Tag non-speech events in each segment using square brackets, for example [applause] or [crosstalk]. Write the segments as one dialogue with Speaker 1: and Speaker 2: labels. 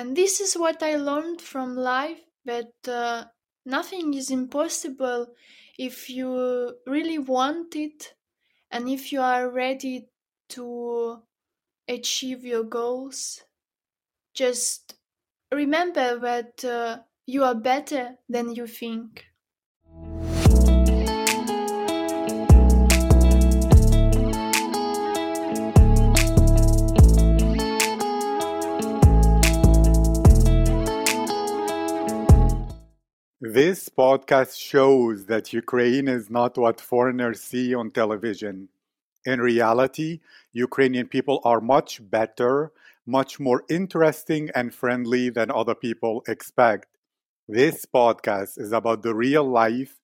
Speaker 1: And this is what I learned from life that uh, nothing is impossible if you really want it and if you are ready to achieve your goals. Just remember that uh, you are better than you think.
Speaker 2: This podcast shows that Ukraine is not what foreigners see on television. In reality, Ukrainian people are much better, much more interesting and friendly than other people expect. This podcast is about the real life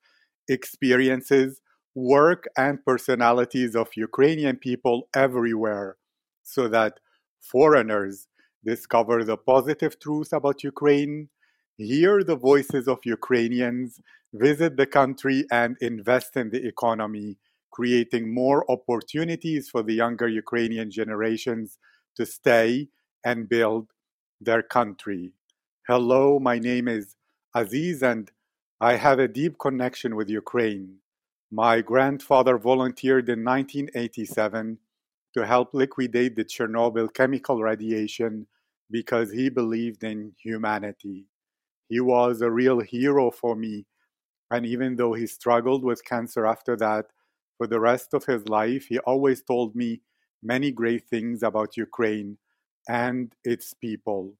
Speaker 2: experiences, work, and personalities of Ukrainian people everywhere so that foreigners discover the positive truth about Ukraine hear the voices of Ukrainians, visit the country, and invest in the economy, creating more opportunities for the younger Ukrainian generations to stay and build their country. Hello, my name is Aziz, and I have a deep connection with Ukraine. My grandfather volunteered in 1987 to help liquidate the Chernobyl chemical radiation because he believed in humanity. He was a real hero for me. And even though he struggled with cancer after that, for the rest of his life, he always told me many great things about Ukraine and its people.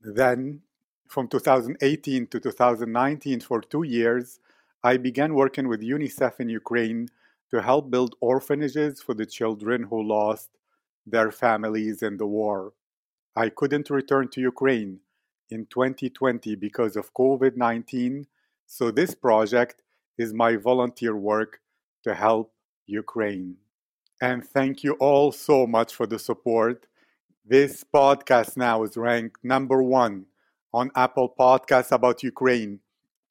Speaker 2: Then, from 2018 to 2019, for two years, I began working with UNICEF in Ukraine to help build orphanages for the children who lost their families in the war. I couldn't return to Ukraine in 2020 because of COVID 19. So, this project is my volunteer work to help Ukraine. And thank you all so much for the support. This podcast now is ranked number one on Apple Podcasts about Ukraine,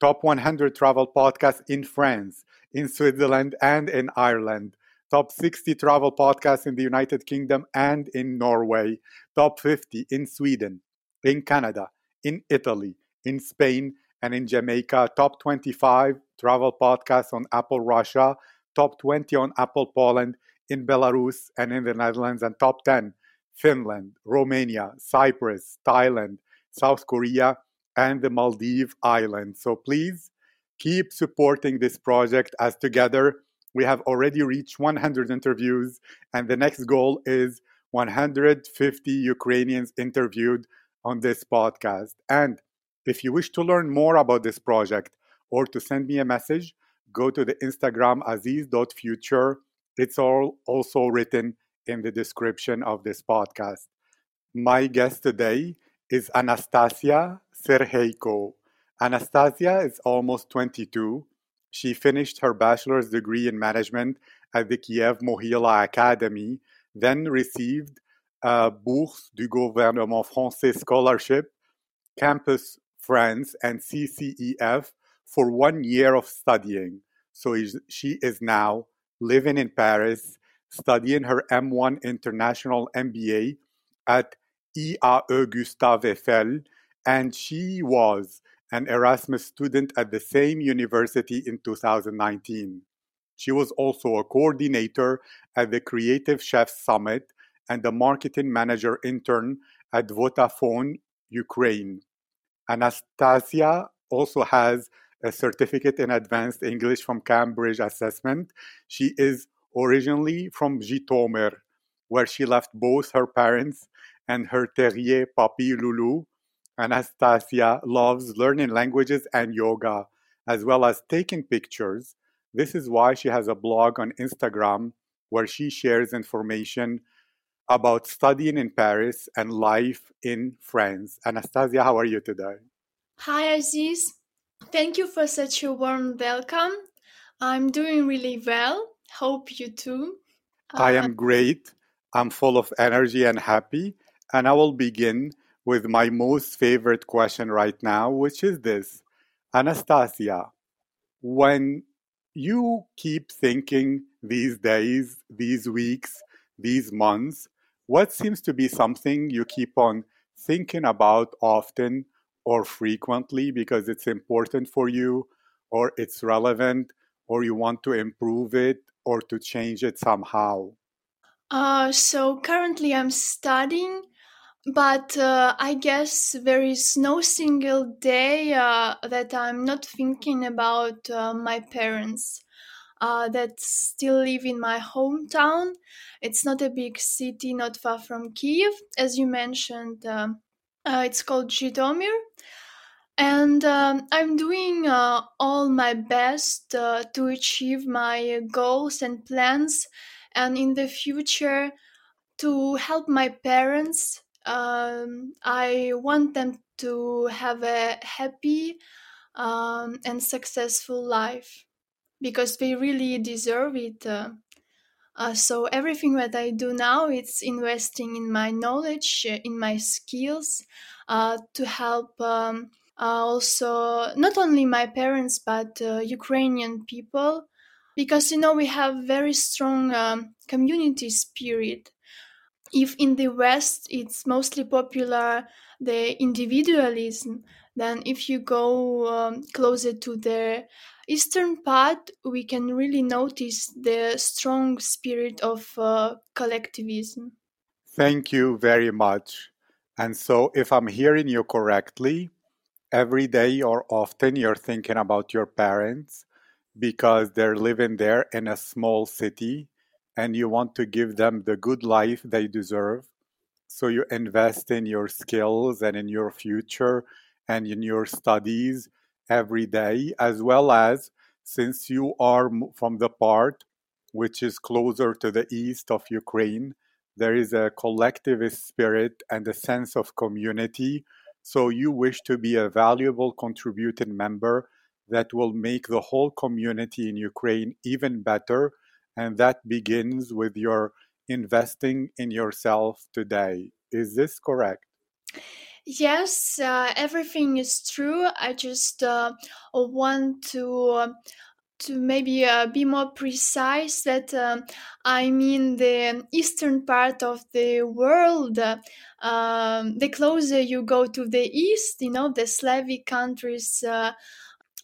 Speaker 2: top 100 travel podcasts in France, in Switzerland, and in Ireland, top 60 travel podcasts in the United Kingdom and in Norway, top 50 in Sweden, in Canada, in Italy, in Spain, and in Jamaica, top 25 travel podcasts on Apple Russia, top 20 on Apple Poland, in Belarus and in the Netherlands, and top 10 Finland, Romania, Cyprus, Thailand, South Korea, and the Maldives Islands. So please keep supporting this project as together we have already reached 100 interviews, and the next goal is 150 Ukrainians interviewed on this podcast. And if you wish to learn more about this project or to send me a message, go to the Instagram aziz.future. It's all also written in the description of this podcast. My guest today is Anastasia Serheiko. Anastasia is almost 22. She finished her bachelor's degree in management at the Kiev Mohyla Academy, then received Bourse du gouvernement français scholarship, Campus France, and CCEF for one year of studying. So she is now living in Paris, studying her M1 International MBA at IAE Gustave Eiffel, and she was an Erasmus student at the same university in 2019. She was also a coordinator at the Creative Chefs Summit and the marketing manager intern at Vodafone Ukraine. Anastasia also has a certificate in advanced English from Cambridge Assessment. She is originally from Zhytomyr, where she left both her parents and her terrier puppy Lulu. Anastasia loves learning languages and yoga, as well as taking pictures. This is why she has a blog on Instagram where she shares information about studying in Paris and life in France. Anastasia, how are you today?
Speaker 1: Hi, Aziz. Thank you for such a warm welcome. I'm doing really well. Hope you too.
Speaker 2: I am uh, great. I'm full of energy and happy. And I will begin with my most favorite question right now, which is this Anastasia, when you keep thinking these days, these weeks, these months what seems to be something you keep on thinking about often or frequently because it's important for you or it's relevant or you want to improve it or to change it somehow?
Speaker 1: Uh, so currently I'm studying, but uh, I guess there is no single day uh, that I'm not thinking about uh, my parents uh, that still live in my hometown. It's not a big city, not far from Kiev, as you mentioned. Um, uh, it's called Zhytomyr. And um, I'm doing uh, all my best uh, to achieve my goals and plans, and in the future to help my parents. Um, I want them to have a happy um, and successful life because they really deserve it. Uh, uh, so everything that I do now, it's investing in my knowledge, uh, in my skills, uh, to help um, uh, also not only my parents but uh, Ukrainian people, because you know we have very strong um, community spirit. If in the West it's mostly popular the individualism, then if you go um, closer to the eastern part, we can really notice the strong spirit of uh, collectivism.
Speaker 2: Thank you very much. And so, if I'm hearing you correctly, every day or often you're thinking about your parents because they're living there in a small city and you want to give them the good life they deserve. So, you invest in your skills and in your future and in your studies every day, as well as since you are from the part which is closer to the east of Ukraine, there is a collectivist spirit and a sense of community. So you wish to be a valuable contributing member that will make the whole community in Ukraine even better. And that begins with your investing in yourself today. Is this correct?
Speaker 1: Yes, uh, everything is true. I just uh, want to to maybe uh, be more precise that um, I mean the eastern part of the world. Um, the closer you go to the east, you know, the Slavic countries. Uh,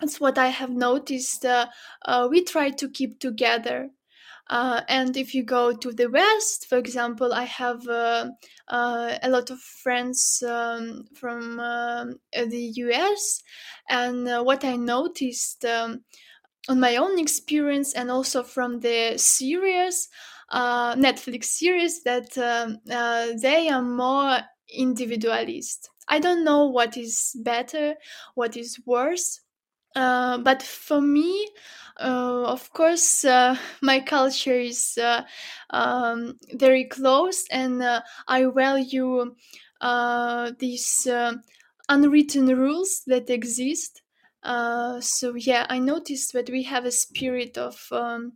Speaker 1: that's what I have noticed. Uh, uh we try to keep together. Uh, and if you go to the west, for example, I have uh, uh, a lot of friends um, from um, the US, and uh, what I noticed um, on my own experience and also from the series, uh, Netflix series, that um, uh, they are more individualist. I don't know what is better, what is worse. Uh, but for me, uh, of course, uh, my culture is uh, um, very close, and uh, I value these unwritten rules that exist. so yeah, I noticed that we have a spirit of um,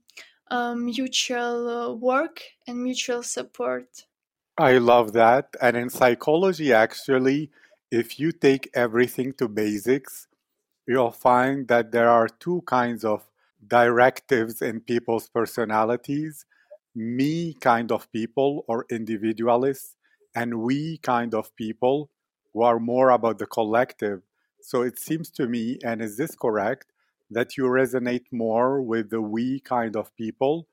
Speaker 1: um, mutual work and mutual support.
Speaker 2: I love that. And in psychology, actually, if you take everything to basics, you'll find that there are two kinds of directives in people's personalities me kind of people or individualists, and we kind of people who are more about the collective. So it seems to me, and is this correct, that you resonate more with the we kind of people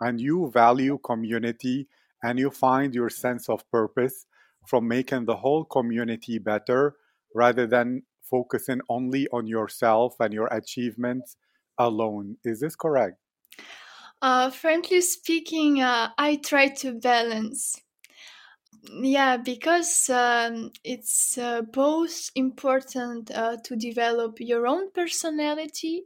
Speaker 2: and you value community and you find your sense of purpose from making the whole community better rather than focusing only on yourself and your achievements alone. Is this correct?
Speaker 1: Uh, frankly speaking, uh, I try to balance. Yeah, because um, it's uh, both important uh, to develop your own personality,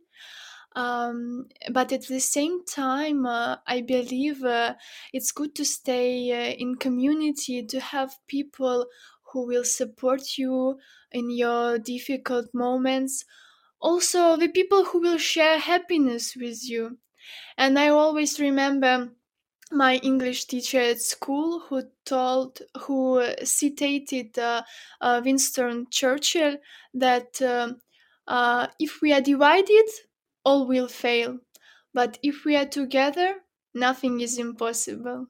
Speaker 1: um, but at the same time, uh, I believe uh, it's good to stay in community to have people who will support you in your difficult moments also the people who will share happiness with you. And I always remember my English teacher at school who told, who citated uh, uh, Winston Churchill that um, uh, if we are divided, all will fail. But if we are together, nothing is impossible.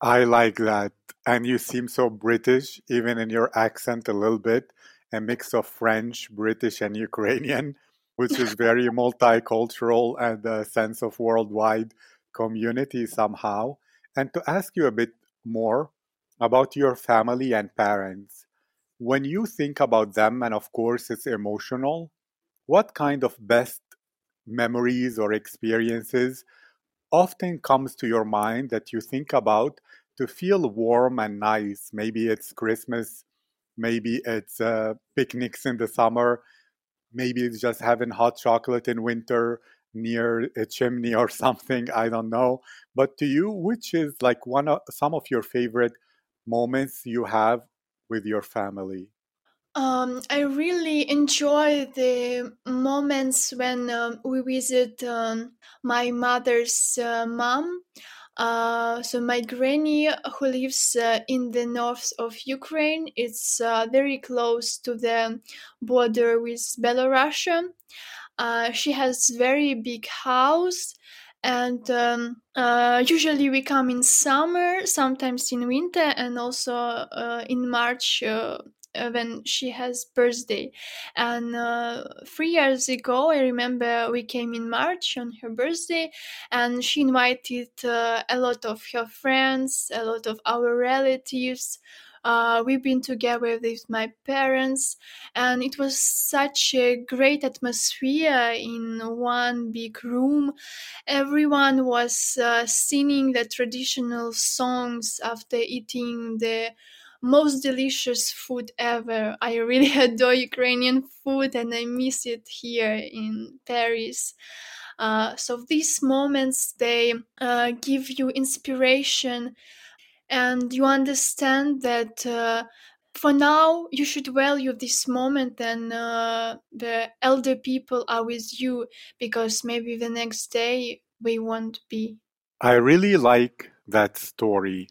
Speaker 2: I like that. And you seem so British, even in your accent a little bit, a mix of French, British, and Ukrainian, which is very multicultural and a sense of worldwide community somehow. And to ask you a bit more about your family and parents, when you think about them, and of course it's emotional, what kind of best memories or experiences often comes to your mind that you think about to feel warm and nice? Maybe it's Christmas, maybe it's uh, picnics in the summer, maybe it's just having hot chocolate in winter near a chimney or [laughs] something. I don't know. But to you, which is like one of some of your favorite moments you have with your family?
Speaker 1: Um, I really enjoy the moments when um, we visit um, my mother's uh, mom. Uh, so my granny, who lives uh, in the north of Ukraine, it's uh, very close to the border with Belarus. Uh, she has very big house and um, uh, usually we come in summer sometimes in winter and also in march uh, when she has birthday. And uh, three years ago i remember we came in march on her birthday and she invited uh, a lot of her friends a lot of our relatives. Uh, we've been together with my parents and it was such a great atmosphere in one big room. Everyone was uh, singing the traditional songs after eating the most delicious food ever. I really [laughs] adore Ukrainian food and I miss it here in Paris. Uh, so these moments they uh, give you inspiration and you understand that uh, for now you should value this moment and uh, the elder people are with you because maybe the next day we won't be
Speaker 2: I really like that story.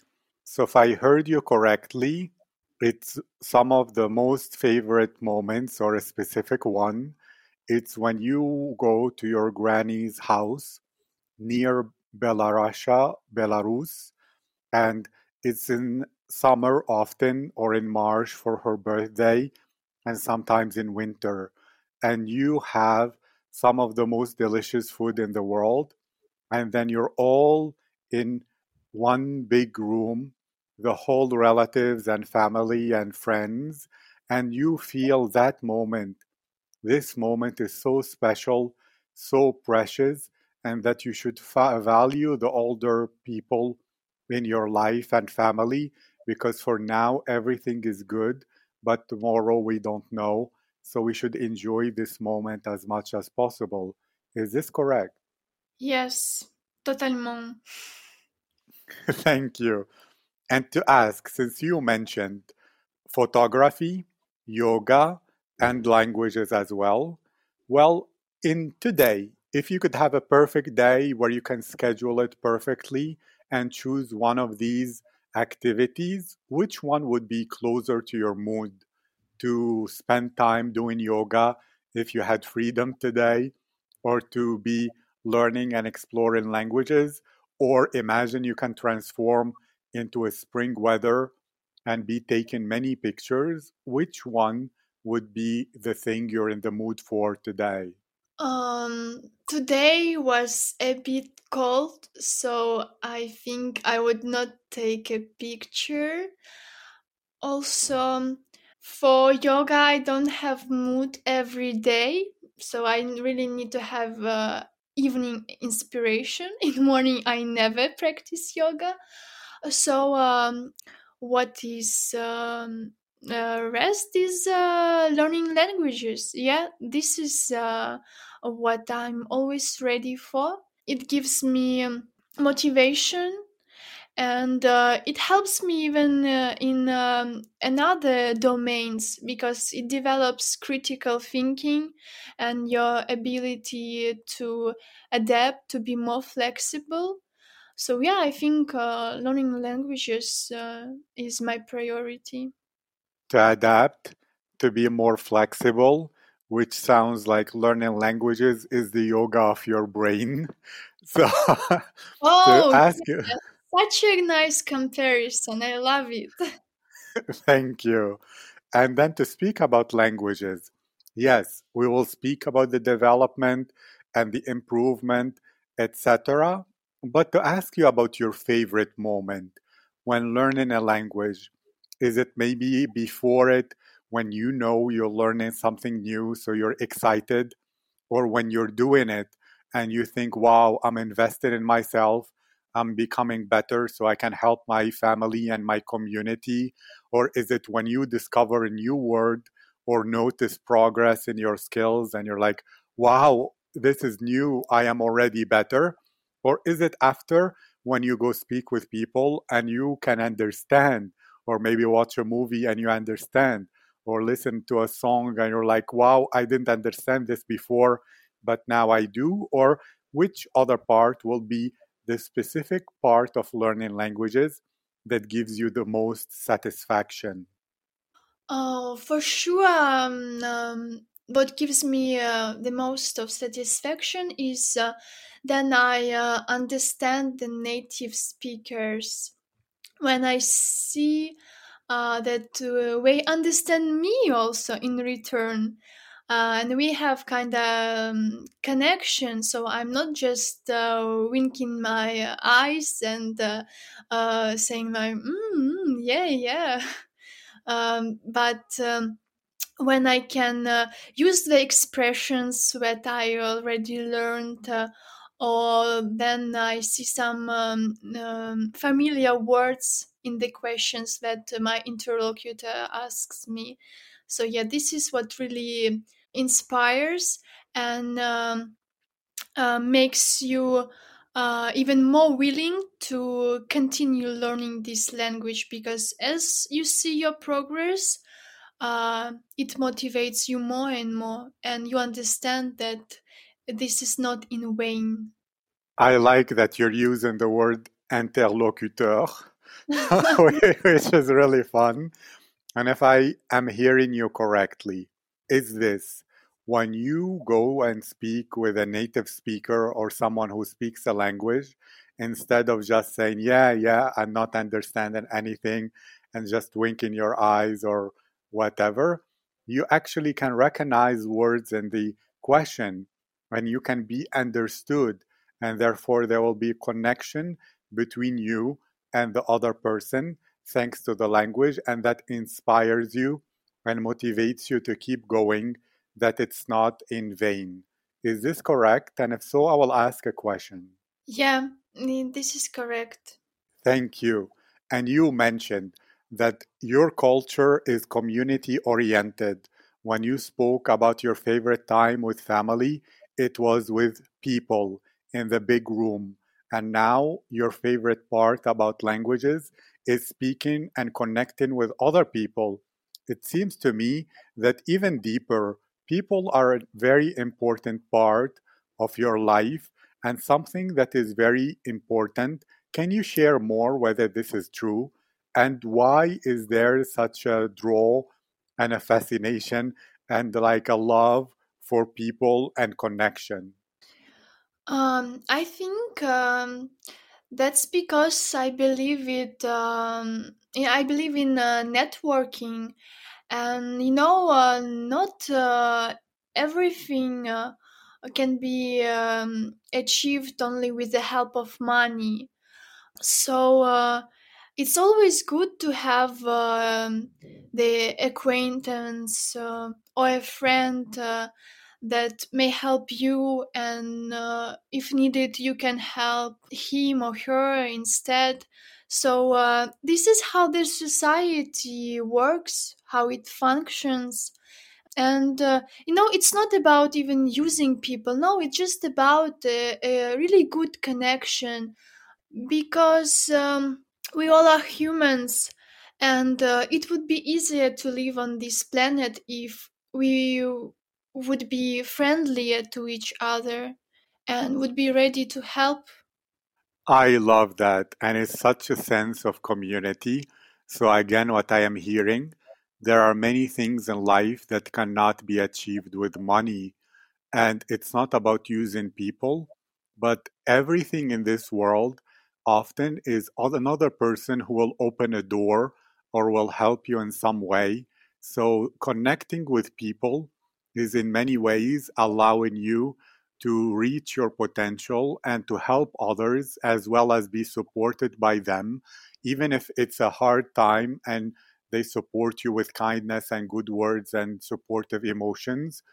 Speaker 2: So, if I heard you correctly, it's some of the most favorite moments or a specific one. It's when you go to your granny's house near Belarusha, Belarus, and it's in summer often or in March for her birthday and sometimes in winter. And you have some of the most delicious food in the world. And then you're all in one big room, the whole relatives and family and friends, and you feel that moment. This moment is so special, so precious, and that you should fa- value the older people in your life and family because for now everything is good, but tomorrow we don't know. So we should enjoy this moment as much as possible. Is this correct?
Speaker 1: yes totalement [laughs]
Speaker 2: Thank you. And to ask, since you mentioned photography, yoga, and mm-hmm. languages as well, well, in today, if you could have a perfect day where you can schedule it perfectly and choose one of these activities, which one would be closer to your mood to spend time doing yoga if you had freedom today, or to be learning and exploring languages, or imagine you can transform into a spring weather and be taking many pictures, which one would be the thing you're in the mood for today?
Speaker 1: Um, today was a bit cold, so I think I would not take a picture. Also, for yoga, I don't have mood every day, so I really need to have uh, evening inspiration. [laughs] In morning, I never practice yoga. So, um, what is um, uh, rest is uh, learning languages. Yeah, this is uh, what I'm always ready for. It gives me um, motivation and uh, it helps me even uh, in um, another domains because it develops critical thinking and your ability to adapt to be more flexible so yeah i think uh, learning languages uh, is my priority
Speaker 2: To adapt, to be more flexible, which sounds like learning languages is the yoga of your brain. [laughs] So, [laughs]
Speaker 1: oh
Speaker 2: ask you,
Speaker 1: such a nice comparison. I love it. [laughs]
Speaker 2: Thank you. And then to speak about languages, yes, we will speak about the development and the improvement, etc. But to ask you about your favorite moment when learning a language, is it maybe before it when you know you're learning something new, so you're excited, or when you're doing it and you think, wow, I'm invested in myself, I'm becoming better so I can help my family and my community? Or is it when you discover a new word or notice progress in your skills and you're like, wow, this is new, I am already better? Or is it after when you go speak with people and you can understand, or maybe watch a movie and you understand, or listen to a song and you're like, wow, I didn't understand this before, but now I do? Or which other part will be the specific part of learning languages that gives you the most satisfaction?
Speaker 1: Oh, for sure. Um, um, what gives me uh, the most of satisfaction is uh, then I uh, understand the native speakers. When I see uh, that uh, they understand me also in return. Uh, and we have kind of um, connection so i'm not just winking my eyes and saying like mm, yeah yeah [laughs] um, but um, when i can uh, use the expressions that i already learned uh, or then i see some um, um, familiar words in the questions that my interlocutor asks me. So yeah this is what really inspires and um, uh, makes you uh, even more willing to continue learning this language because as you see your progress uh, it motivates you more and more and you understand that this is not in vain
Speaker 2: I like that you're using the word interlocutor, [laughs] which is really fun. And if I am hearing you correctly, is this when you go and speak with a native speaker or someone who speaks a language, instead of just saying, yeah, yeah, I'm not understanding anything and just winking your eyes or whatever, you actually can recognize words in the question and you can be understood. And therefore, there will be a connection between you and the other person thanks to the language, and that inspires you and motivates you to keep going, that it's not in vain. Is this correct? And if so, I will ask a question.
Speaker 1: yeah this is correct
Speaker 2: Thank you. And you mentioned that your culture is community oriented. When you spoke about your favorite time with family, it was with people in the big room. And now your favorite part about languages is speaking and connecting with other people. It seems to me that even deeper, people are a very important part of your life and something that is very important. Can you share more whether this is true? And why is there such a draw and a fascination and like a love for people and connection?
Speaker 1: um, i think um, that's because i believe it um, i believe in uh, networking and you know uh, not uh, everything uh, can be um, achieved only with the help of money so uh, it's always good to have um, the acquaintance uh, or a friend uh, that may help you and uh, if needed you can help him or her instead. So uh, this is how the society works how it functions. And uh, you know it's not about even using people. No it's just about a, a really good connection because um, we all are humans and uh, it would be easier to live on this planet if we would be friendlier to each other and would be ready to help
Speaker 2: I love that. And it's such a sense of community. So, again, what I am hearing, there are many things in life that cannot be achieved with money. And it's not about using people, but everything in this world often is another person who will open a door or will help you in some way. So, connecting with people is in many ways allowing you to reach your potential and to help others as well as be supported by them, even if it's a hard time and they support you with kindness and good words and supportive emotions,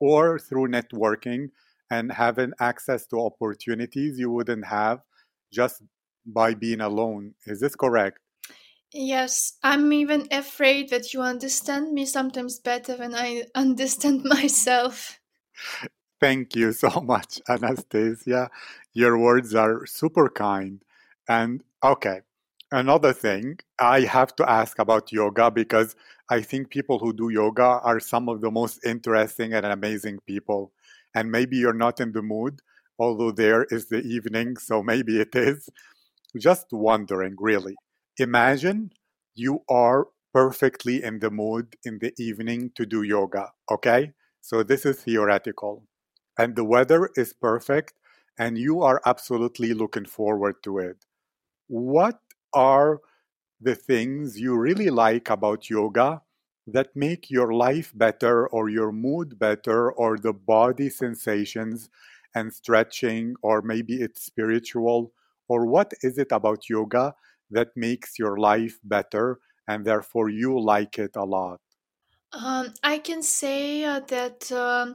Speaker 2: or through networking and having access to opportunities you wouldn't have just by being alone. Is this correct?
Speaker 1: Yes, I'm even afraid that you understand me sometimes better than I [laughs] understand [laughs] myself.
Speaker 2: Thank you so [laughs] much, Anastasia. Your words are super kind. And okay, another thing I have to ask about yoga because I think people who do yoga are some of the most interesting and amazing people. And maybe you're not in the mood, although there is the evening, so maybe it is. Just wondering, really. Imagine you are perfectly in the mood in the evening to do yoga, okay? So this is theoretical. And the weather is perfect, and you are absolutely looking forward to it. What are the things you really like about yoga that make your life better or your mood better or the body sensations and stretching or maybe it's spiritual or what is it about yoga that makes your life better and therefore you like it a lot?
Speaker 1: Um, i can say uh, that uh,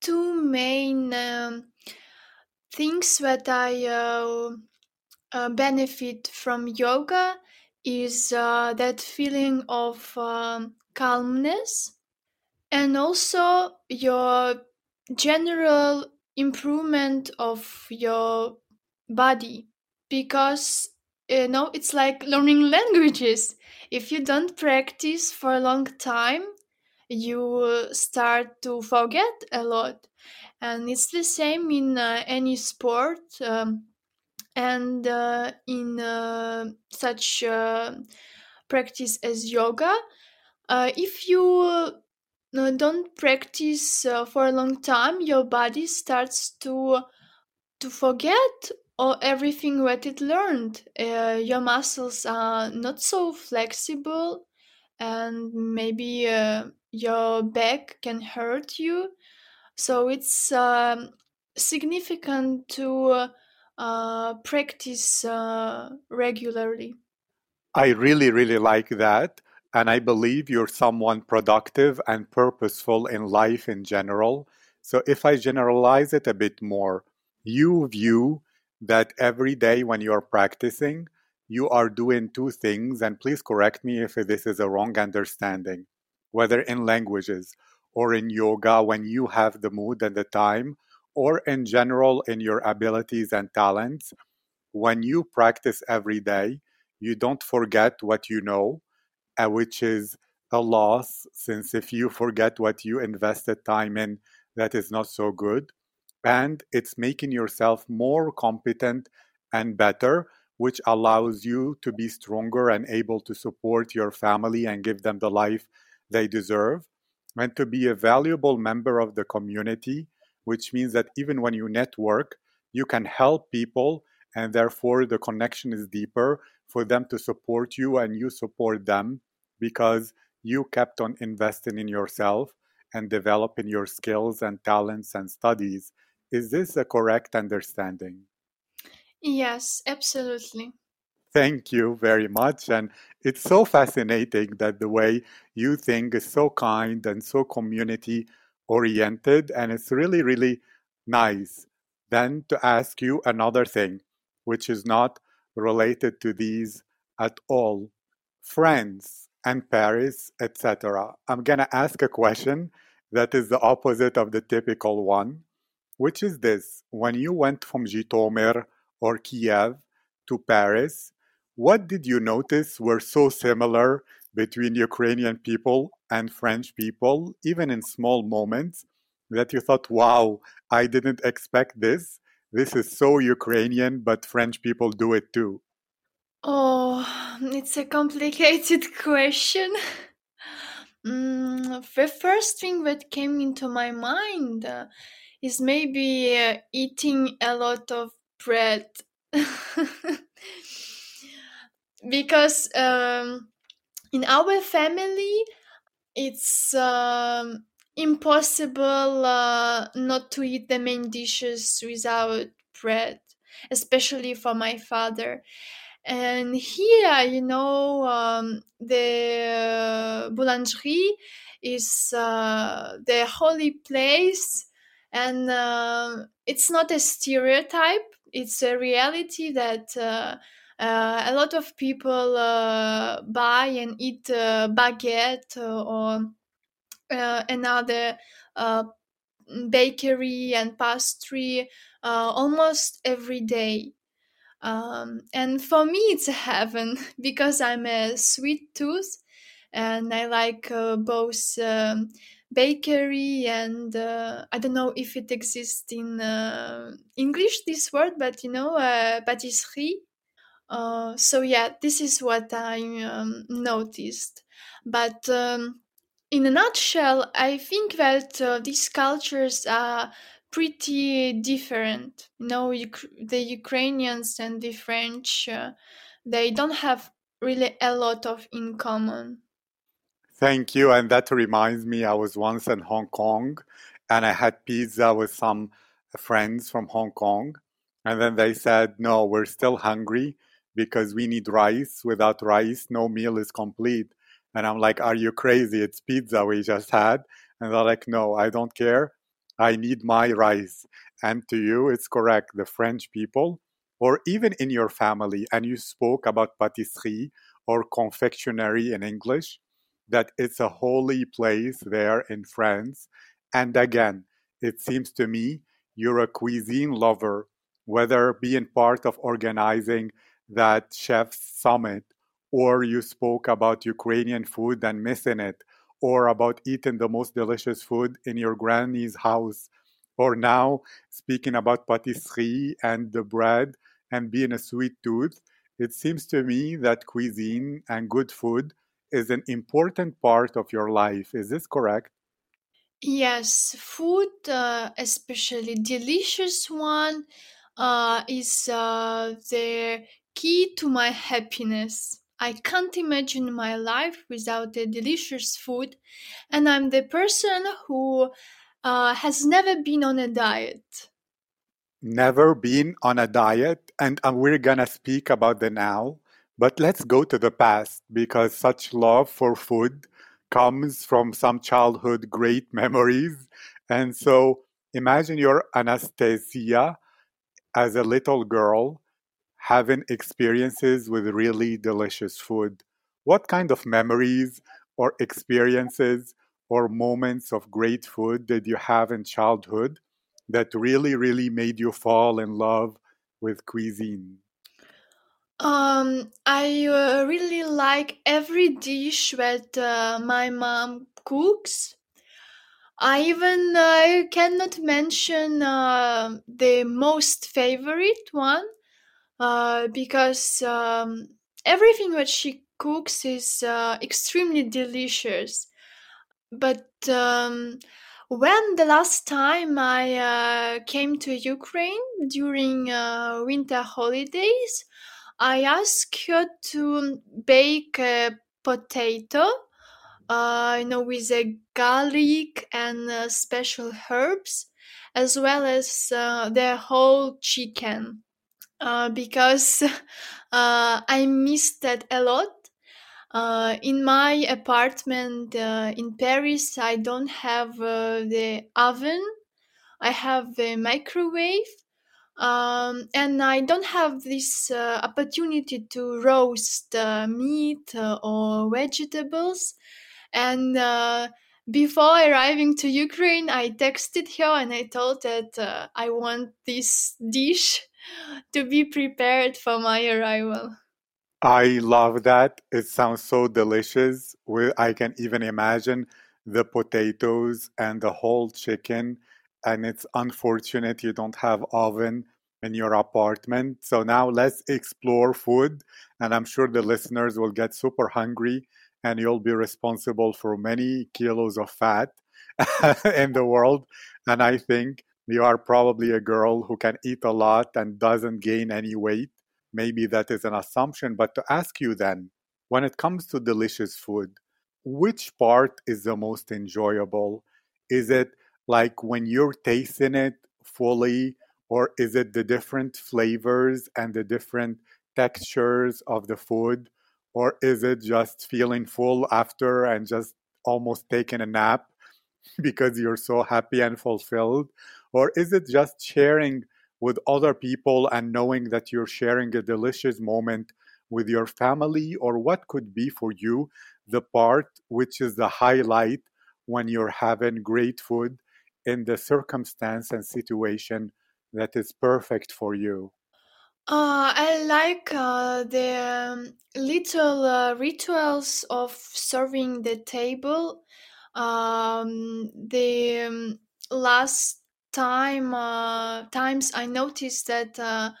Speaker 1: two main um, things that i uh, uh, benefit from yoga is uh, that feeling of um, calmness and also your general improvement of your body because you know it's like learning languages. If you don't practice for a long time you start to forget a lot. And it's the same in uh, any sport um, and uh, in uh, such uh, practice as yoga. Uh, if you uh, don't practice for a long time your body starts to to forget all everything what it learned your muscles are not so flexible and maybe your back can hurt you so it's um, significant to uh, practice uh, regularly.
Speaker 2: I really, really like that. And I believe you're someone productive and purposeful in life in general. So if I generalize it a bit more, you view that every day when you're practicing, you are doing two things. And please correct me if this is a wrong understanding, whether in languages or in yoga, when you have the mood and the time, or in general in your abilities and talents, when you practice every day, you don't forget what you know, uh, which is a loss, since if you forget what you invested time in, that is not so good. And it's making yourself more competent and better, which allows you to be stronger and able to support your family and give them the life they deserve, and to be a valuable member of the community which means that even when you network, you can help people, and therefore the connection is deeper for them to support you and you support them because you kept on investing in yourself and developing your skills and talents and studies. Is this a correct understanding?
Speaker 1: Yes, absolutely.
Speaker 2: Thank you very much. And it's so fascinating that the way you think is so kind and so community oriented and it's really really nice then to ask you another thing which is not related to these at all friends and paris etc i'm going to ask a question that is the opposite of the typical one which is this when you went from Zhytomyr or Kiev to Paris what did you notice were so similar between Ukrainian people and French people, even in small moments, that you thought, wow, I didn't expect this. This is so Ukrainian, but French people do it too.
Speaker 1: Oh, it's a complicated [laughs] question. Mm, the first thing that came into my mind uh, is maybe uh, eating a lot of bread. [laughs] because um, in our family it's um, impossible uh, not to eat the main dishes without bread especially for my father and here you know um, the boulangerie is uh, the holy place and uh, it's not a stereotype it's a reality that uh, uh, a lot of people uh, buy and eat uh, baguette or uh, another bakery and pastry almost every day. Um, and for me, it's a heaven [laughs] because I'm a sweet tooth and I like both um, bakery and uh, I don't know if it exists in uh, English, this word, but you know, uh, patisserie. Uh, so yeah, this is what I um, noticed. But um, in a nutshell, I think that uh, these cultures are pretty different. You know, the Ukrainians and the French, uh, they don't have really a lot of in common.
Speaker 2: Thank you. And that reminds me, I was once in Hong Kong and I had pizza with some friends from Hong Kong. And then they said, no, we're still hungry because we need rice. Without rice, no meal is complete. And I'm like, are you crazy? It's pizza we just had. And they're like, no, I don't care. I need my rice. And to you, it's correct. The French people, or even in your family, and you spoke about patisserie or confectionery in English, that it's a holy place there in France. And again, it seems to me you're a cuisine lover, whether being part of organizing that chef's summit, or you spoke about Ukrainian food and missing it, or about eating the most delicious food in your granny's house, or now speaking about patisserie and the bread and being a sweet tooth. It seems to me that cuisine and good food is an important part of your life. Is this correct?
Speaker 1: Yes, food, uh, especially delicious one, uh, is uh, the key to my happiness. I can't imagine my life without a delicious food, and I'm the person who uh, has never been on a diet.
Speaker 2: Never been on a diet, and uh, we're gonna speak about the now. But let's go to the past because such love for food comes from some childhood great [laughs] memories. And so imagine your Anastasia as a little girl having experiences with really delicious food. What kind of memories or experiences or moments of great food did you have in childhood that really, really made you fall in love with cuisine?
Speaker 1: Um, I uh, really like every dish that uh, my mom cooks. I even uh, cannot mention uh, the most favorite one uh, because um, everything that she cooks is uh, extremely delicious. But um, when the last time I uh, came to Ukraine during uh, winter holidays, I ask her to bake a potato, uh, you know, with a garlic and uh, special herbs, as well as uh, the whole chicken, uh, because [laughs] uh, I missed that a lot. Uh, in my apartment in Paris, I don't have the oven. I have the microwave, um, and I don't have this uh, opportunity to roast uh, meat uh, or vegetables. And uh, before arriving to Ukraine, I texted her and I told that uh, I want this dish to be prepared for my arrival.
Speaker 2: I love that. It sounds so delicious. I can even imagine the potatoes and the whole chicken. And it's unfortunate you don't have oven in your apartment. So now let's explore food. And I'm sure the listeners will get super hungry and you'll be responsible for many kilos of fat [laughs] in the world. And I think you are probably a girl who can eat a lot and doesn't gain any weight maybe that is an assumption, but to ask you then, when it comes to delicious food, which part is the most enjoyable? Is it like when you're tasting it fully, or is it the different flavors and the different textures of the food? Or is it just feeling full after and just almost taking a nap [laughs] because you're so happy and fulfilled? Or is it just sharing with other people and knowing that you're sharing a delicious moment with your family? Or what could be for you the part which is the highlight when you're having great food in the circumstance and situation that is perfect for you?
Speaker 1: Uh, I like uh, the um, little uh, rituals of serving the table. Um, the um, last time uh, times I noticed that uh,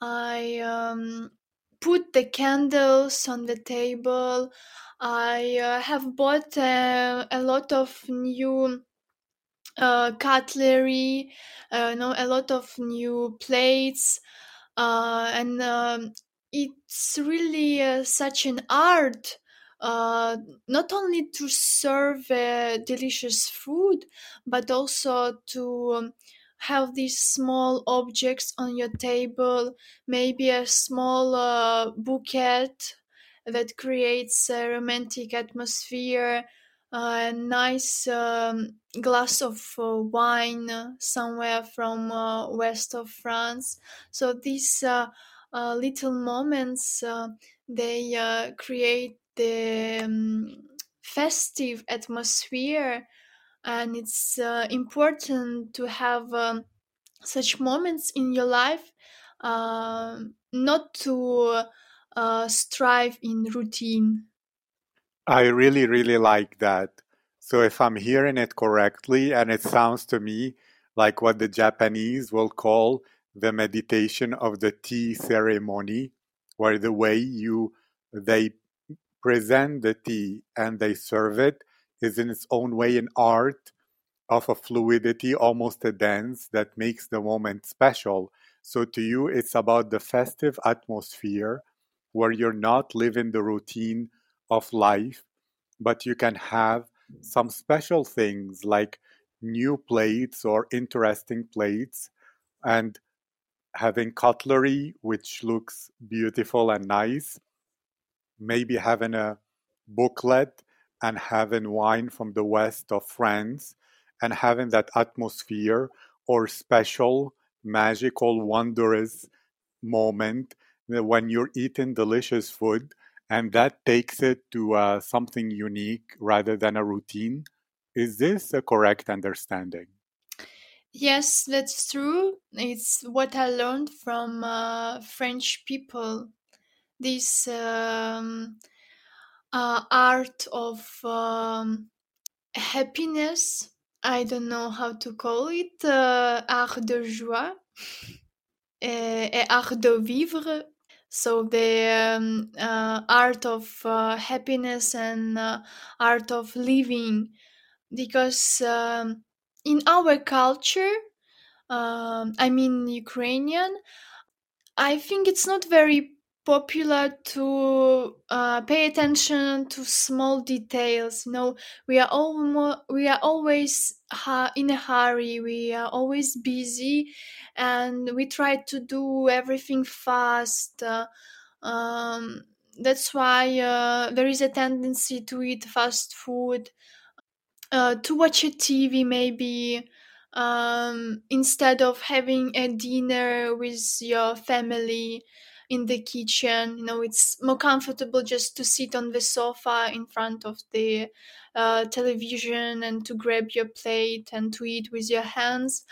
Speaker 1: I um, put the candles on the table. I uh, have bought a lot of new uh, cutlery, uh, no, a lot of new plates, uh, and um, it's really uh, such an art. Uh, not only to serve delicious food, but also to um, have these small objects on your table, maybe a small uh, bouquet that creates a romantic atmosphere, a nice um, glass of uh, wine somewhere from uh, west of France. So these uh, uh, little moments uh, they uh, create the um, festive atmosphere, and it's important to have um, such moments in your life, um not to strive in routine.
Speaker 2: I really, really like that. So, if I'm hearing it correctly, and it sounds to me like what the Japanese will call the meditation of the tea ceremony, where the way you they present the tea and they serve it is in its own way an art of a fluidity, almost a dance that makes the moment special. So, to you, it's about the festive atmosphere where you're not living the routine of life, but you can have some special things like new plates or interesting plates and having cutlery which looks beautiful and nice maybe having a booklet and having wine from the west of France and having that atmosphere or special, magical, wondrous moment eh, when you're eating delicious food and that takes it to uh, something unique rather than a routine. Is this a correct understanding?
Speaker 1: Yes, that's true. It's what I learned from uh, French people. This um, uh, art of um, happiness. I don't know how to call it. Uh, art de joie et, et art de vivre. So the um, uh, art of uh, happiness and uh, art of living, because um, in our culture, um, I mean Ukrainian, I think it's not very popular to uh, pay attention to small details. You know, we are almost we are always ha- in a hurry. We are always busy, and we try to do everything fast. Uh, um, that's why uh, there is a tendency to eat fast food, uh, to watch a TV maybe um, instead of having a dinner with your family in the kitchen. You know, it's more comfortable just to sit on the sofa in front of the uh, television and to grab your plate and to eat with your hands.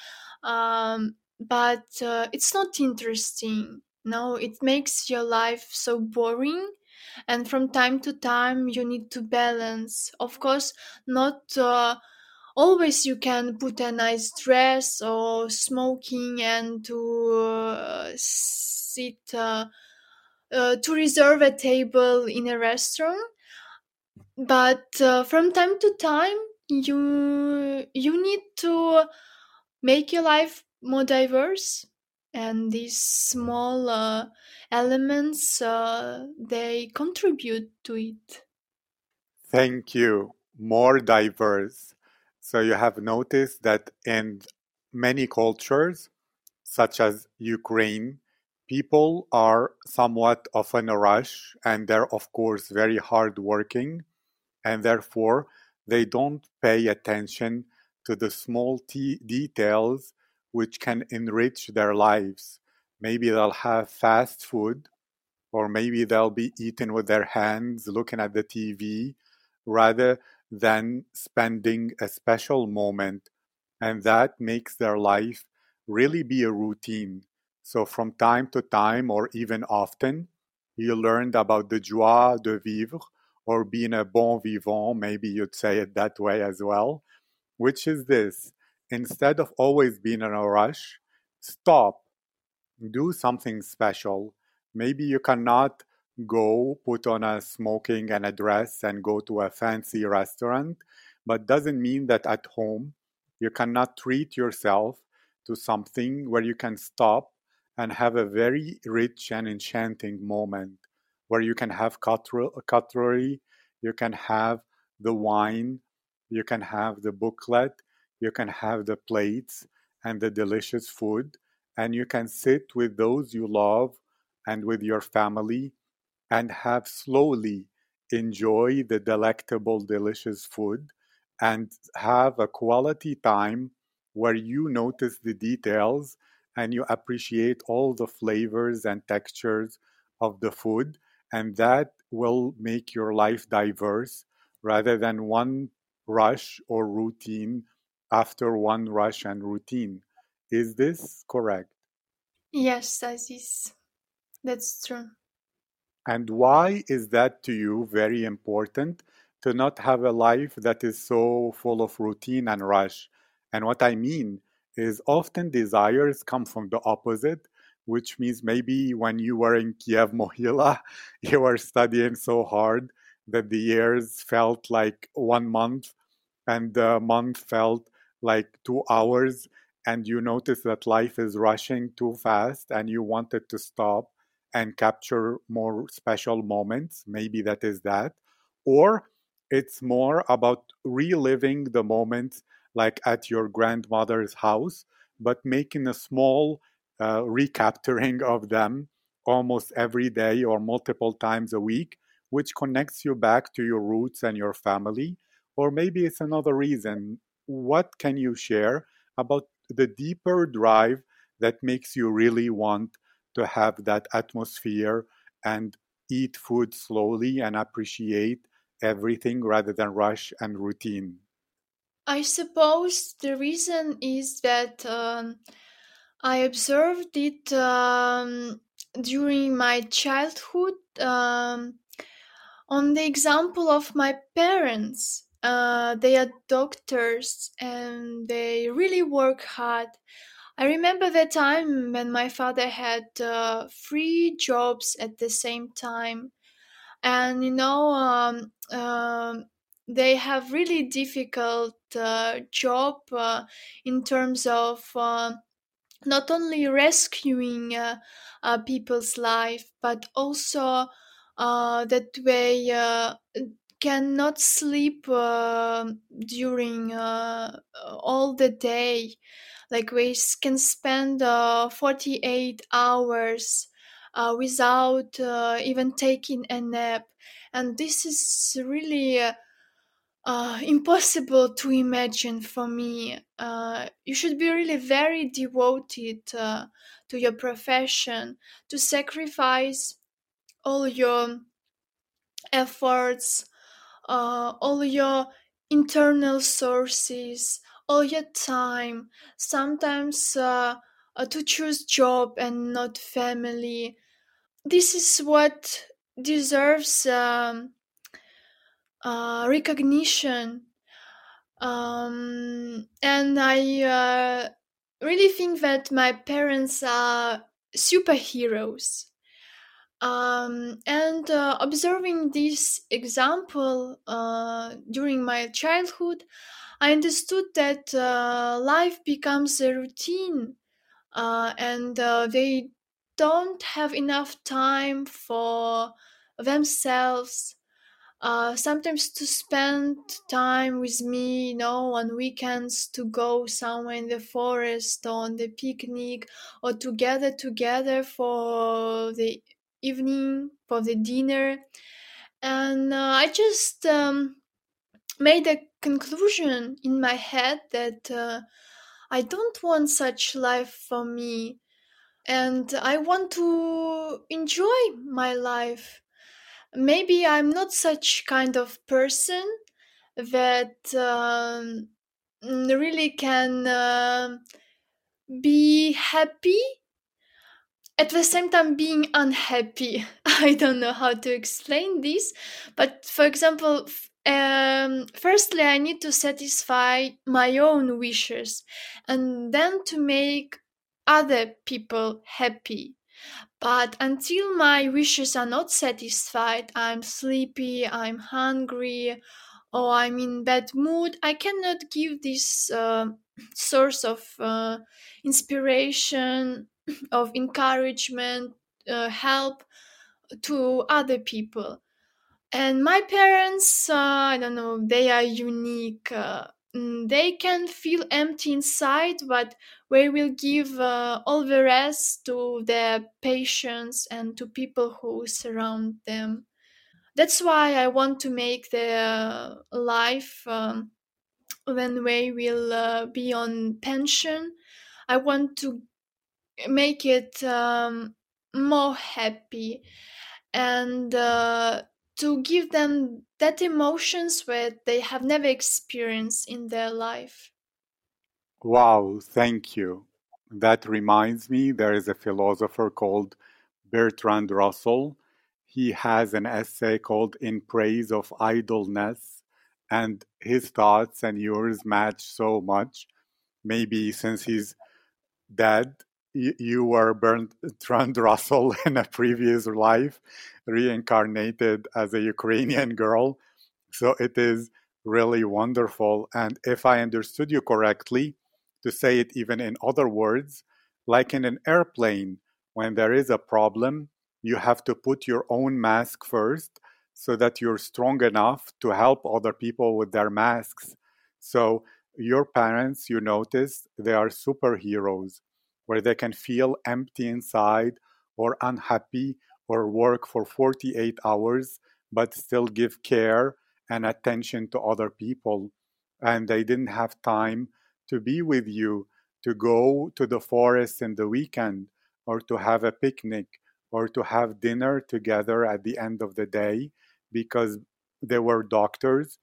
Speaker 1: Um, but uh, it's not interesting. No, it makes your life so boring. And from time to time, you need to balance. Of course, not uh, always you can put a nice dress or smoking and to uh, sit uh, uh, to reserve a table in a restaurant but uh, from time to time you you need to make your life more diverse and these small uh, elements uh, they contribute to it
Speaker 2: Thank you. More diverse. So you have noticed that in many cultures, such as Ukraine, people are somewhat of in a rush and they're, of course, very hardworking, and therefore they don't pay attention to the small t- details which can enrich their lives. Maybe they'll have fast food, or maybe they'll be eating with their hands, looking at the TV, rather than spending a special moment. And that makes their life really be a routine. So, from time to time, or even often, you learned about the joie de vivre, or being a bon vivant, maybe you'd say it that way as well, which is this instead of always being in a rush, stop, do something special. Maybe you cannot go put on a smoking and a dress and go to a fancy restaurant, but doesn't mean that at home you cannot treat yourself to something where you can stop and have a very rich and enchanting moment where you can have cutlery, you can have the wine, you can have the booklet, you can have the plates and the delicious food, and you can sit with those you love and with your family and have slowly enjoy the delectable, delicious food and have a quality time where you notice the details and you appreciate all the flavors and textures of the food. And that will make your life diverse rather than one rush or routine after one rush and routine. Is this correct?
Speaker 1: Yes, that is. That's true.
Speaker 2: And why is that to you very important to not have a life that is so full of routine and rush? And what I mean is often desires come from the opposite, which means maybe when you were in Kiev [laughs] Mohyla, you were studying so hard that the years felt like one month and the month felt like two hours. And you notice that life is rushing too fast and you wanted to stop and capture more special moments. Maybe that is that. Or it's more about reliving the moments like at your grandmother's house, but making a small uh, recapturing of them almost every day or multiple times a week, which connects you back to your roots and your family. Or maybe it's another reason. What can you share about the deeper drive that makes you really want to have that atmosphere and eat food slowly and appreciate everything rather than rush and routine?
Speaker 1: I suppose the reason is that um, I observed it um, during my childhood um, on the example of my parents. Uh, they are doctors and they really work hard I remember the time when my father had uh, three jobs at the same time, and you know, um, um, they have really difficult uh, job uh, in terms of uh, not only rescuing uh, uh, people's life, but also that they cannot sleep during all the day. Like we can spend uh, 48 hours uh, without uh, even taking a nap. And this is really uh, uh, impossible to imagine for me. Uh, you should be really very devoted to your profession to sacrifice all your efforts all your internal sources all your time. Sometimes uh, uh, to choose job and not family. This is what deserves um, uh, recognition. Um, and i uh, really think that my parents are superheroes um, and uh, observing this example uh, during my childhood I understood that uh, life becomes a routine uh, and uh, they don't have enough time for themselves. Uh, sometimes to spend time with me, you know, on weekends to go somewhere in the forest or on the picnic or to gather together for the evening, for the dinner. And uh, I just um, made a conclusion in my head that uh, I don't want such life for me. And I want to enjoy my life maybe I'm not such kind of person that um, really can uh, be happy at the same time being unhappy. [laughs] I don't know how to explain this, but for example, um, firstly, I need to satisfy my own wishes and then to make other people happy. But until my wishes are not satisfied, I'm sleepy, I'm hungry, or I'm in bad mood, I cannot give this uh, source of uh, inspiration, of encouragement, uh, help to other people. And my parents, uh, I don't know, they are unique. Uh, mm, they can feel empty inside, but we will give uh, all the rest to their patients and to people who surround them. That's why I want to make their life um, when we will uh, be on pension. I want to make it um, more happy and uh, to give them that emotions where they have never experienced in their life.
Speaker 2: Wow, thank you. That reminds me, there is a philosopher called Bertrand Russell. He has an essay called In Praise of Idleness, and his thoughts and yours match so much. Maybe since he's dead, you, were Bertrand Russell [laughs] in a previous life, reincarnated as a Ukrainian girl. So it is really wonderful. And if I understood you correctly, to say it even in other words, like in an airplane, when there is a problem, you have to put your own mask first so that you're strong enough to help other people with their masks. So, your parents, you notice, they are superheroes where they can feel empty inside or unhappy or work for 48 hours but still give care and attention to other people. And they didn't have time to be with you, to go to the forest in the weekend, or to have a picnic, or to have dinner together at the end of the day because they were doctors.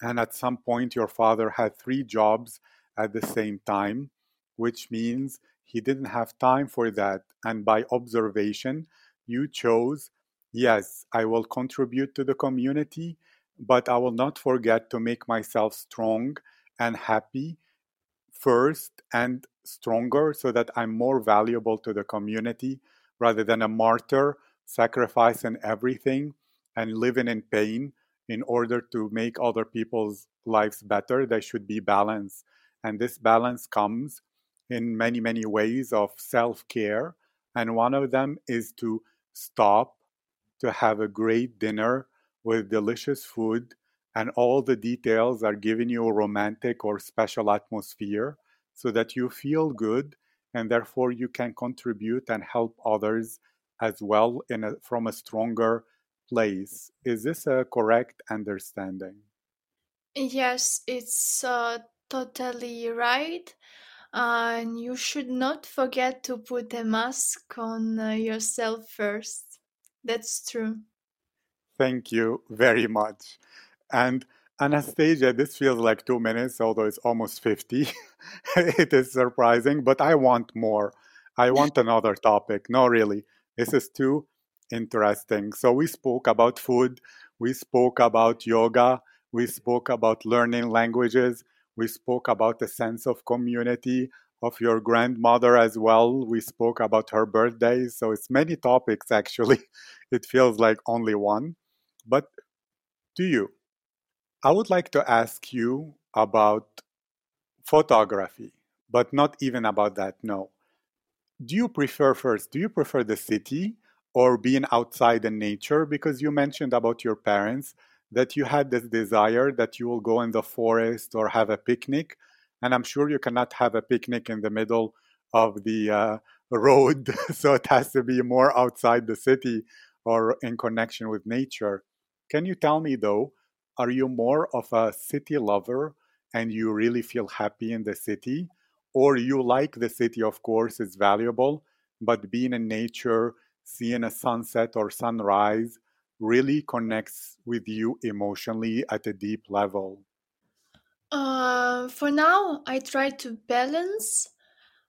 Speaker 2: And at some point, your father had three jobs at the same time, which means he didn't have time for that. And by observation, you chose, yes, I will contribute to the community, but I will not forget to make myself strong and happy first and stronger so that I'm more valuable to the community rather than a martyr, sacrificing everything and living in pain in order to make other people's lives better. There should be balance. And this balance comes in many, many ways of self care. And one of them is to stop, to have a great dinner with delicious food and all the details are giving you a romantic or special atmosphere so that you feel good and therefore you can contribute and help others as well a, from a stronger place. Is this a correct understanding?
Speaker 1: Yes, it's uh, totally right. And you should not forget to put a mask on uh, yourself first. That's true.
Speaker 2: Thank you very much. And Anastasia, this feels like two minutes, although it's almost 50. [laughs] it is surprising, but I want more. I want [laughs] another topic. No, really. This is too interesting. So, we spoke about food, we spoke about yoga, we spoke about learning languages, we spoke about the sense of community of your grandmother as well. We spoke about her birthday. So, it's many topics actually. [laughs] It feels like only one. But to you, I would like to ask you about photography, but not even about that, no. do you prefer first? Do you prefer the city or being outside in nature? Because you mentioned about your parents that you had this desire that you will go in the forest or have a picnic. And I'm sure you cannot have a picnic in the middle of the uh, road. [laughs] so it has to be more outside the city or in connection with nature. Can you tell me though, are you more of a city lover and you really feel happy in the city? Or you like the city, of course, it's valuable, but being in nature, seeing a sunset or sunrise really connects with you emotionally at a deep level?
Speaker 1: Uh, for now, I try to balance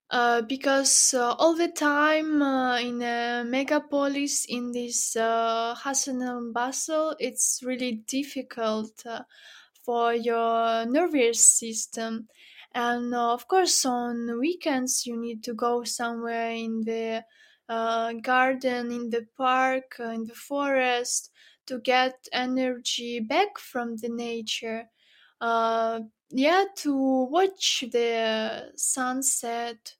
Speaker 1: uh, because uh, all the time uh, in a megapolis, in this uh, hustle and bustle, it's really difficult uh, for your nervous system. And uh, of course, on weekends, you need to go somewhere in the uh, garden, in the park, uh, in the forest to get energy back from the nature. Uh, yeah, to watch the sunset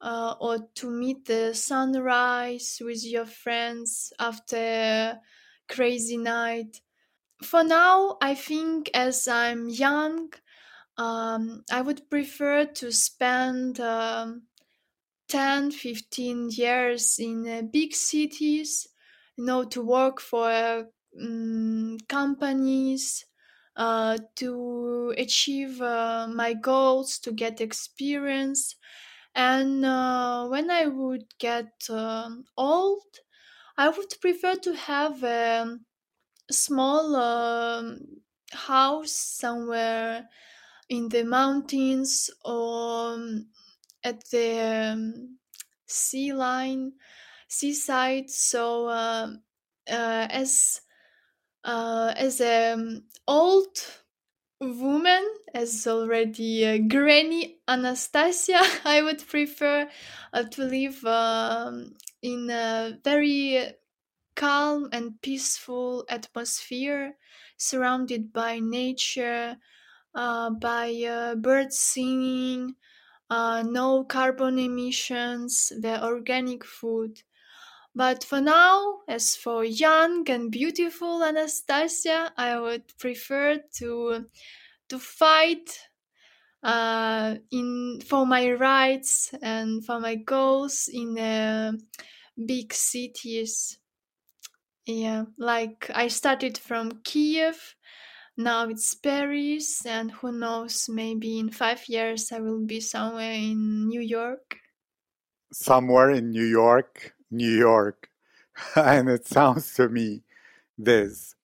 Speaker 1: uh, or to meet the sunrise with your friends after crazy night. For now, I think as I'm young, um, I would prefer to spend um, 10, 15 years in uh, big cities, you know, to work for um, companies, uh, to achieve uh, my goals, to get experience. And uh, when I would get um old, I would prefer to have um, a small um, house somewhere in the mountains or um, at the um, sea line, seaside. So um, uh, as uh, as an old woman, as already uh, Granny Anastasia, [laughs] I would prefer uh, to live um, in a very calm and peaceful atmosphere, surrounded by nature, uh, by uh, birds singing, uh, no carbon emissions, the organic food. But for now, as for young and beautiful Anastasia, I would prefer to to fight uh, in for my rights and for my goals in uh, big cities. Yeah, like I started from Kiev, now it's Paris, and who knows, maybe in five years I will be somewhere in New York.
Speaker 2: Somewhere in New York, New York. [laughs] and it sounds to me this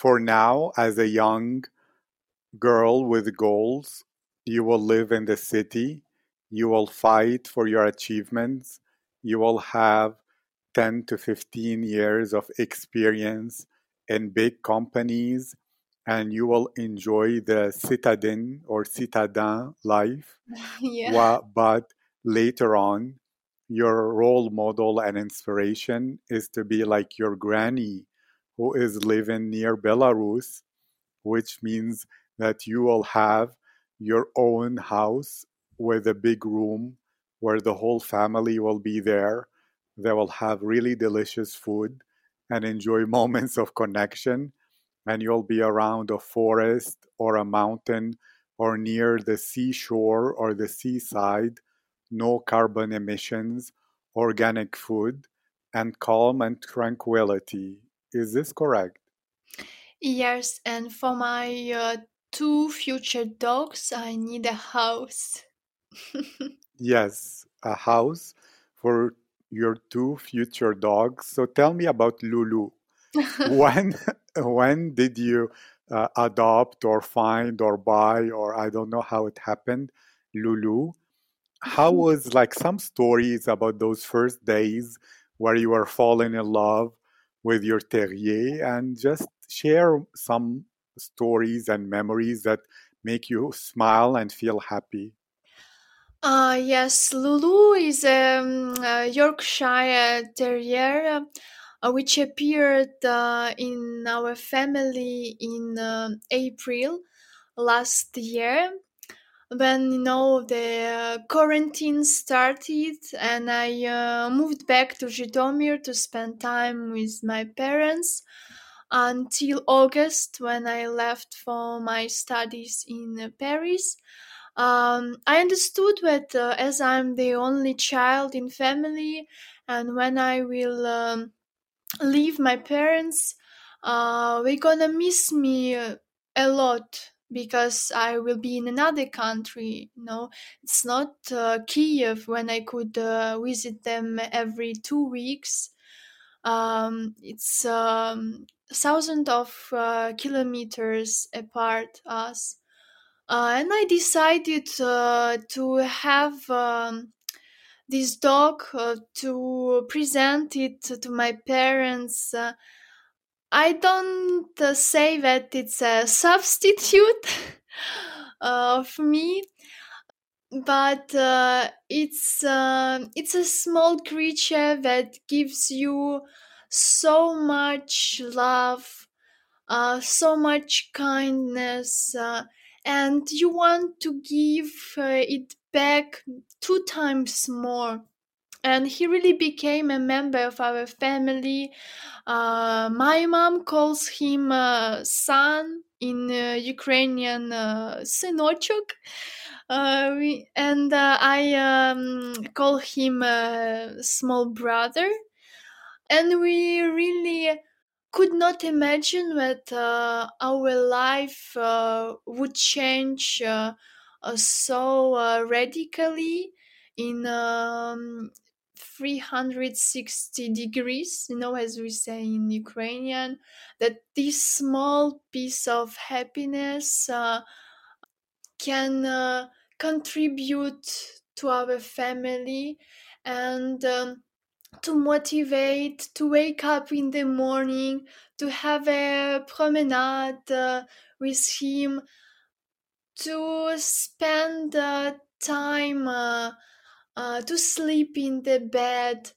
Speaker 2: for now, as a young girl with goals, you will live in the city, you will fight for your achievements, you will have 10 to 15 years of experience in big companies, and you will enjoy the citadin or citadin life. [laughs]
Speaker 1: yeah.
Speaker 2: But later on, your role model and inspiration is to be like your granny who is living near Belarus, which means that you will have your own house with a big room where the whole family will be there. They will have really delicious food and enjoy [laughs] moments of connection. And you'll be around a forest or a mountain or near the seashore or the seaside, no carbon emissions, organic food, and calm and tranquility. Is this correct?
Speaker 1: Yes, and for my uh, two future dogs, I need a house. [laughs]
Speaker 2: Yes, a house for your two future dogs. So tell me about Lulu. [laughs] When when did you uh, adopt or find or buy or I don't know how it happened, Lulu? How was like some stories about those first days where you were falling in love with your terrier and just share some stories and memories that make you smile and feel happy.
Speaker 1: Uh, yes, Lulu is um, a Yorkshire Terrier, uh, which appeared uh, in our family in um April last year. when you know the uh, quarantine started and I uh, moved back to Zhytomyr to spend time with my parents until August when I left for my studies in Paris. Um, I understood that uh, as I'm the only child in family and when I will um, leave my parents, uh, we're gonna miss me uh, a lot because I will be in another country. You know, it's not uh, Kiev when I could uh, visit them every two weeks. Um, it's um, thousands of uh, kilometers apart us. Uh, and I decided uh, to have um, this dog uh, to present it to my parents. Uh, I don't uh, say that it's a [laughs] substitute of me, but uh, it's uh, it's a small creature that gives you so much love, uh, so much kindness, uh, and you want to give uh, it back two times more. And he really became a member of our family. Uh, my mom calls him uh, son in uh, Ukrainian uh, synochok. Uh, we, and uh, I um, call him small brother. And we really could not imagine that uh, our life uh, would change uh, uh, so uh, radically in um, 360 degrees, you know, as we say in Ukrainian, that this small piece of happiness uh, can contribute to our family and um, to motivate to wake up in the morning to have a promenade uh, with him to spend uh, time uh, to sleep in the bed.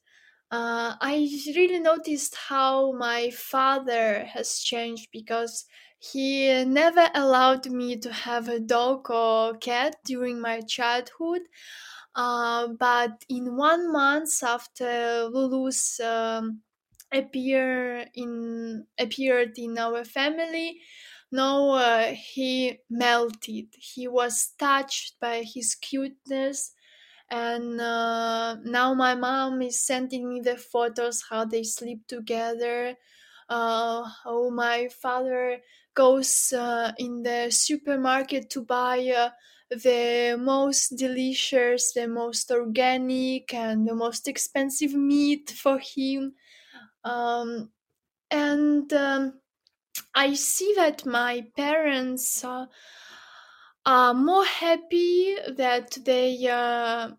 Speaker 1: Uh, i really noticed how my father has changed because he never allowed me to have a dog or cat during my childhood uh, but in one month after Lulu's um, appear in appeared in our family, no, uh, he melted. He was touched by his cuteness, and uh, now my mom is sending me the photos how they sleep together. Uh, how my father goes uh, in the supermarket to buy the most delicious, the most organic, and the most expensive meat for him. Um, and um, I see that my parents uh, are more happy that they uh,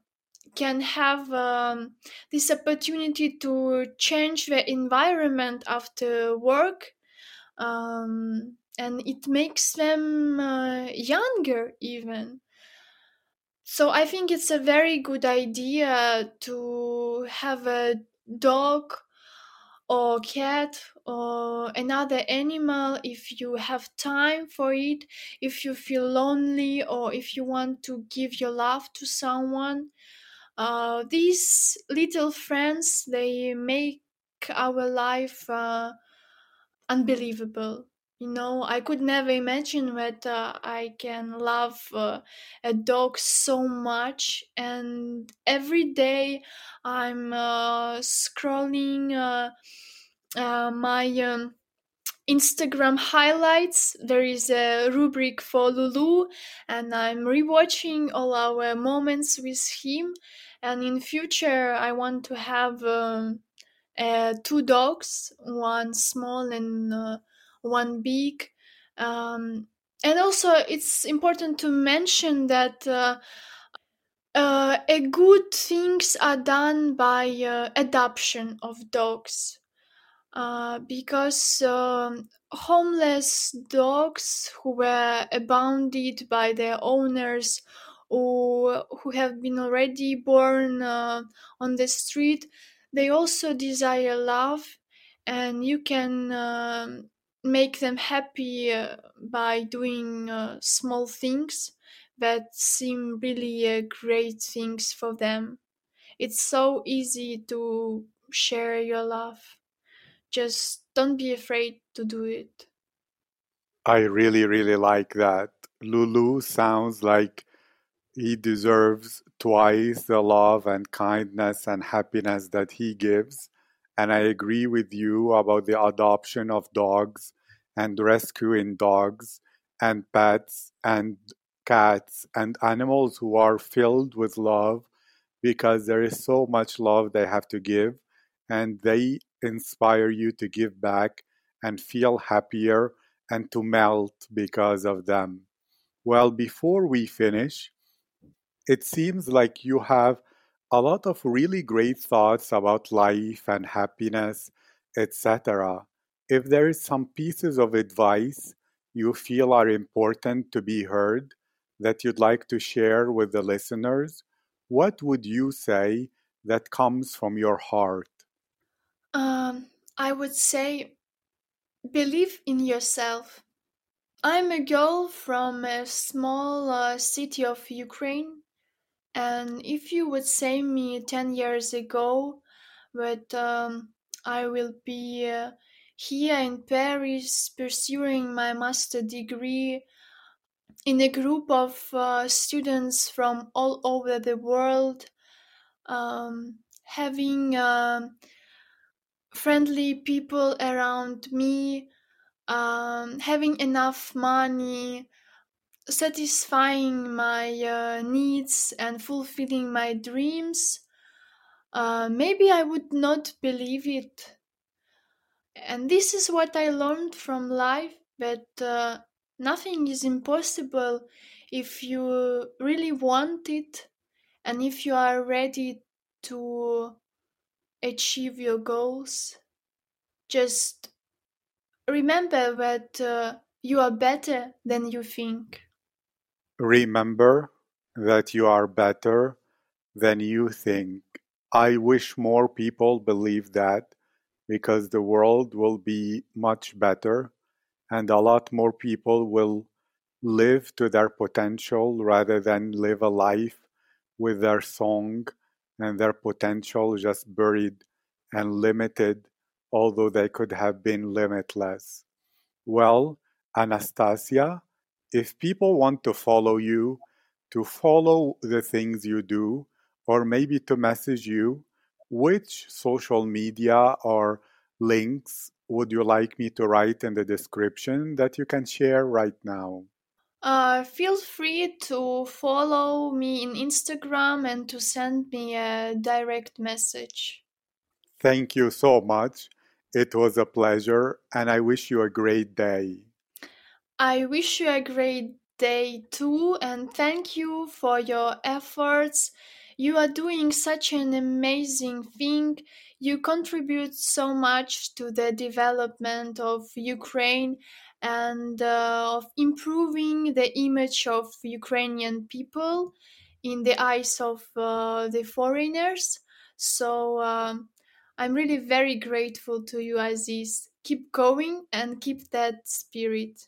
Speaker 1: can have um, this opportunity to change the environment after work. Um, and it makes them uh, younger even so I think it's a very good idea to have a dog or cat or another animal if you have time for it, if you feel lonely or if you want to give your love to someone. Uh, these little friends they make our life uh, unbelievable you know i could never imagine that uh, i can love uh, a dog so much and every day i'm uh, scrolling uh, uh, my um, instagram highlights. There is a rubric for lulu and i'm rewatching all our moments with him. And in future i want to have um, uh, two dogs one small and one big. Um, and also, it's important to mention that uh, uh, a good things are done by uh, adoption of dogs. Uh, because um, homeless dogs who were abandoned by their owners or who have been already born uh, on the street, they also desire love, and you can um, make them happy uh, by doing uh, small things that seem really uh, great things for them. It's so easy to share your love. Just don't be afraid to do it.
Speaker 2: I really, really like that. Lulu sounds like he deserves twice the love and kindness and happiness that he gives. And I agree with you about the adoption of dogs and rescuing dogs and pets and cats and animals who are filled with love because there is so much love they have to give and they inspire you to give back and feel happier and to melt because of them. Well, before we finish, it seems like you have a lot of really great thoughts about life and happiness, etc. If there is some pieces of advice you feel are important to be heard that you'd like to share with the listeners, what would you say that comes from your heart?
Speaker 1: Um, I would say believe in yourself. I'm a girl from a small uh, city of Ukraine, and if you would say me 10 years ago that um, I will be uh, here in Paris pursuing my master degree in a group of uh, students from all over the world, um, having um friendly people around me, um, having enough money, satisfying my uh, needs, and fulfilling my dreams, uh, maybe I would not believe it. And this is what I learned from life that uh, nothing is impossible if you really want it and if you are ready to achieve your goals. Just remember that uh, you are better than you think.
Speaker 2: Remember that you are better than you think. I wish more people believe that because the world will be much better and a lot more people will live to their potential rather than live a life with their song and their potential just buried and limited, although they could have been limitless. Well, Anastasia, if people want to follow you, to follow the things you do, or maybe to message you, which social media or links would you like me to write in the description that you can share right now?
Speaker 1: Uh, feel free to follow me in Instagram and to send me a direct message.
Speaker 2: Thank you so much. It was a pleasure, and I wish you a great day.
Speaker 1: I wish you a great day too, and thank you for your efforts. You are doing such an amazing thing. You contribute so much to the development of Ukraine and uh, of improving the image of Ukrainian people in the eyes of uh, the foreigners. So um, I'm really very grateful to you, Aziz. Keep going and keep that spirit.